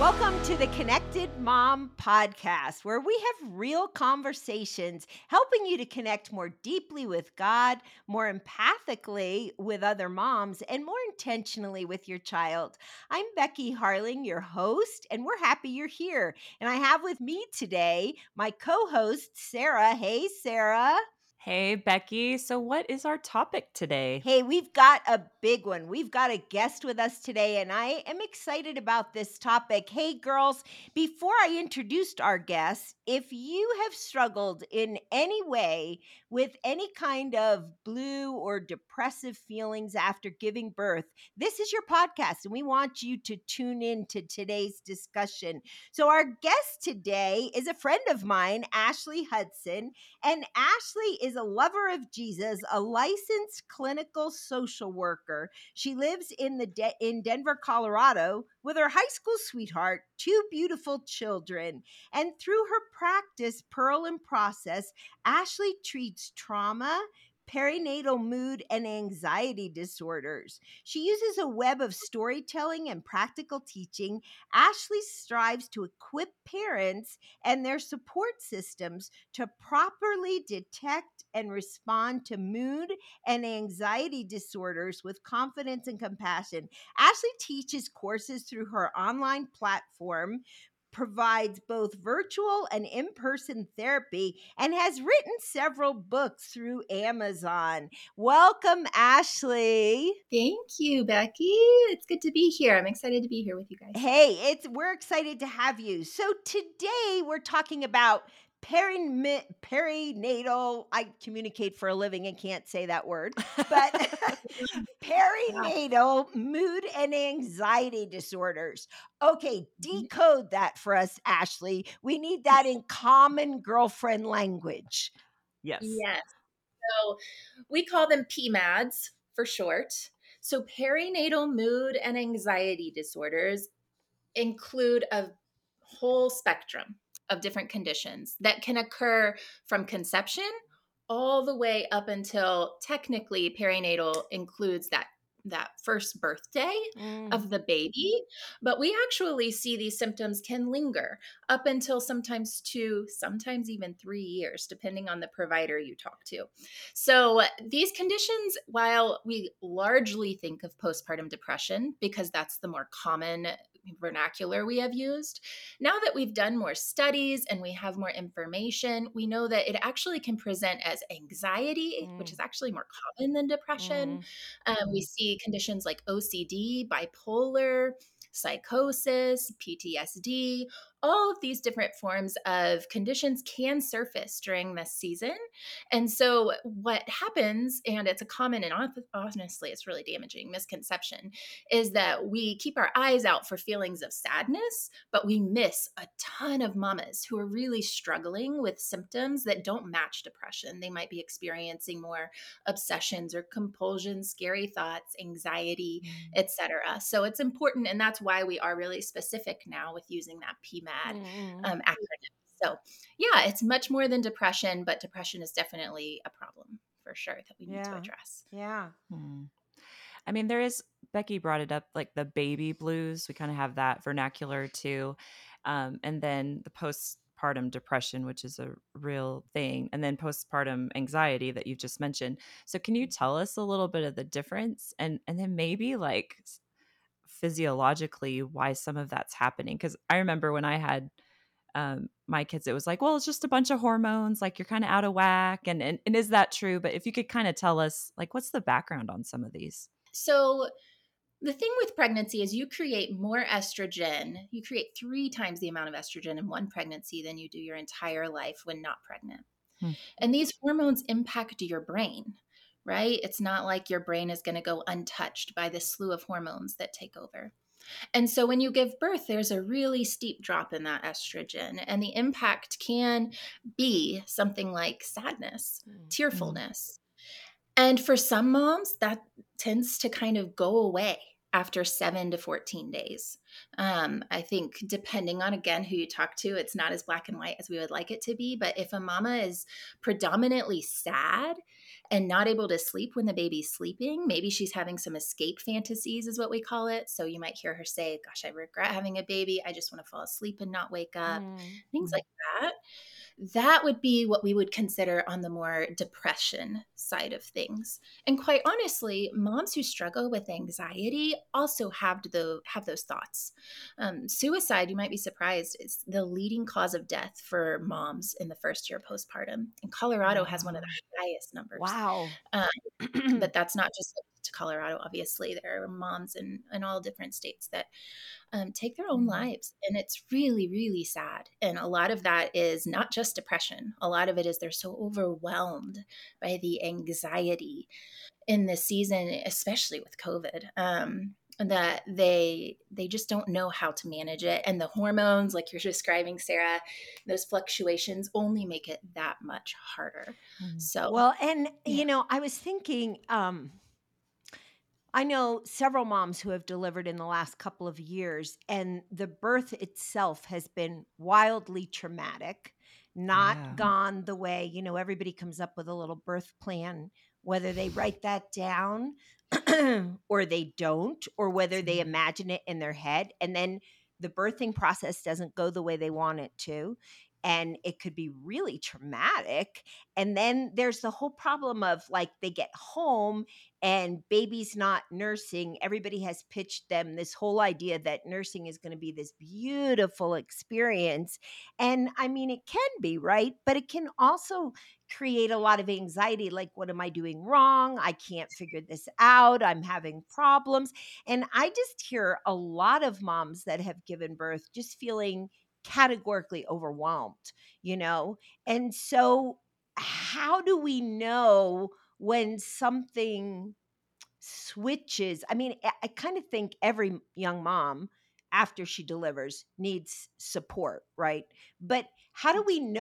Welcome to the Connected Mom Podcast, where we have real conversations helping you to connect more deeply with God, more empathically with other moms, and more intentionally with your child. I'm Becky Harling, your host, and we're happy you're here. And I have with me today my co host, Sarah. Hey, Sarah. Hey, Becky. So, what is our topic today? Hey, we've got a big one. We've got a guest with us today, and I am excited about this topic. Hey, girls, before I introduced our guest, if you have struggled in any way with any kind of blue or depressive feelings after giving birth, this is your podcast, and we want you to tune in to today's discussion. So, our guest today is a friend of mine, Ashley Hudson, and Ashley is a lover of Jesus, a licensed clinical social worker. She lives in the De- in Denver, Colorado, with her high school sweetheart, two beautiful children. And through her practice, Pearl in Process, Ashley treats trauma, perinatal mood and anxiety disorders. She uses a web of mm. storytelling and practical teaching. Ashley strives to equip parents and their support systems to properly detect and respond to mood and anxiety disorders with confidence and compassion. Ashley teaches courses through her online platform provides both virtual and in person therapy and has written several books through Amazon. Welcome, Ashley. Thank you, Becky. It's good to be here. I'm excited to be here with you guys. Hey, it's we're excited to have you. So today we're talking about perin- perinatal i communicate for a living and can't say that word but perinatal mood and anxiety disorders okay Mm-hmm. decode that for us ashley we need that in common girlfriend language Yes. Yes. So we call them PMADs for short. So perinatal mood and anxiety disorders include a whole spectrum of different conditions that can occur from conception all the way up until technically perinatal includes that that first birthday Mm. of the baby but we actually see these symptoms can linger up until sometimes two sometimes even three years depending on the provider you talk to so these conditions while we largely think of postpartum depression because that's the more common vernacular we have used now that we've done more studies and we have more information we know that it actually can present as anxiety which Mm. is actually more common than depression Mm. um, we see conditions like OCD, bipolar, psychosis, PTSD. All of these different forms of conditions can surface during this season. And so, what happens, and it's a common and honestly, it's really damaging misconception, is that we keep our eyes out for feelings of sadness, but we miss a ton of mamas who are really struggling with symptoms that don't match depression. They might be experiencing more obsessions or compulsions, scary thoughts, anxiety, mm. etc. So it's important, and that's why we are really specific now with using that PMAD Mm. um, acronym. So yeah, it's much more than depression, but depression is definitely a problem for sure that we need to address. yeah Hmm. I mean, there is, Becky brought it up, like the baby blues. We kind of have that vernacular too. Um, and then the postpartum depression, which is a real thing. And then postpartum anxiety that you've just mentioned. So, can you tell us a little bit of the difference and, and then maybe like s- physiologically why some of that's happening? Because I remember when I had um, my kids, it was like, well, it's just a bunch of hormones, like you're kind of out of whack. And, and, and is that true? But if you could kind of tell us, like, what's the background on some of these? So the thing with pregnancy is you create more estrogen. You create three times the amount of estrogen in one pregnancy than you do your entire life when not pregnant. Hmm. And these hormones impact your brain, right? It's not like your brain is going to go untouched by the slew of hormones that take over. And so when you give birth, there's a really steep drop in that estrogen, and the impact can be something like sadness, Mm. tearfulness. And for some moms, that tends to kind of go away after seven to 14 days. Um, I think depending on again who you talk to, it's not as black and white as we would like it to be. But if a mama is predominantly sad and not able to sleep when the baby's sleeping, maybe she's having some escape fantasies, is what we call it. So you might hear her say, Gosh, I regret having a baby. I just want to fall asleep and not wake up, mm. things like that that would be what we would consider on the more depression side of things. And quite honestly, moms who struggle with anxiety also have the have those thoughts. Um, suicide, you might be surprised, is the leading cause of death for moms in the first year postpartum. And Colorado wow. has one of the highest numbers. Wow! Um, but that's not just to Colorado. Obviously, there are moms in in all different states that um, take their own mm-hmm. lives. And it's really, really sad. And a lot of that is not just depression, a lot of it is they're so overwhelmed by the anxiety in this season, especially with COVID. Um, that they they just don't know how to manage it and the hormones like you're describing sarah those fluctuations only make it that much harder mm-hmm. so well and yeah. you know i was thinking um I know several moms who have delivered in the last couple of years, and the birth itself has been wildly traumatic, not yeah. gone the way, you know, everybody comes up with a little birth plan, whether they write that down or they don't, or whether they mm-hmm. imagine it in their head. And then the birthing process doesn't go the way they want it to and it could be really traumatic. And then there's the whole problem of like they get home and baby's not nursing. Everybody has pitched them this whole idea that nursing is going to be this beautiful experience. And I mean, it can be, right? But it can also create a lot of anxiety like, what am I doing wrong? I can't figure this out. I'm having problems. And I just hear a lot of moms that have given birth just feeling categorically overwhelmed, you know? And so, how do we know when something switches? I mean, I, I kind of think every young mom after she delivers needs support, right? But how do we know?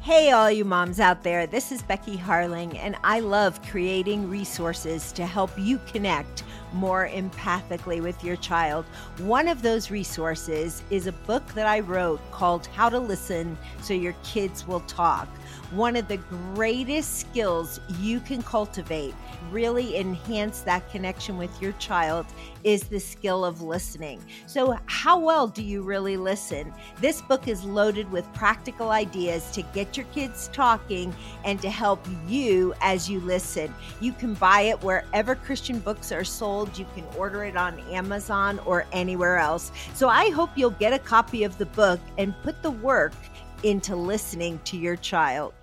Hey, all you moms out there, this is Becky Harling, and I love creating resources to help you connect more empathically with your child. One of those resources is a book that I wrote called How to Listen So Your Kids Will Talk one of the greatest skills you can cultivate, really enhance that connection with your child, is the skill of listening. So, how well do you really listen? This book is loaded with practical ideas to get your kids talking and to help you as you listen. You can buy it wherever Christian books are sold. You can order it on Amazon or anywhere else. So, I hope you'll get a copy of the book and put the work into listening to your child.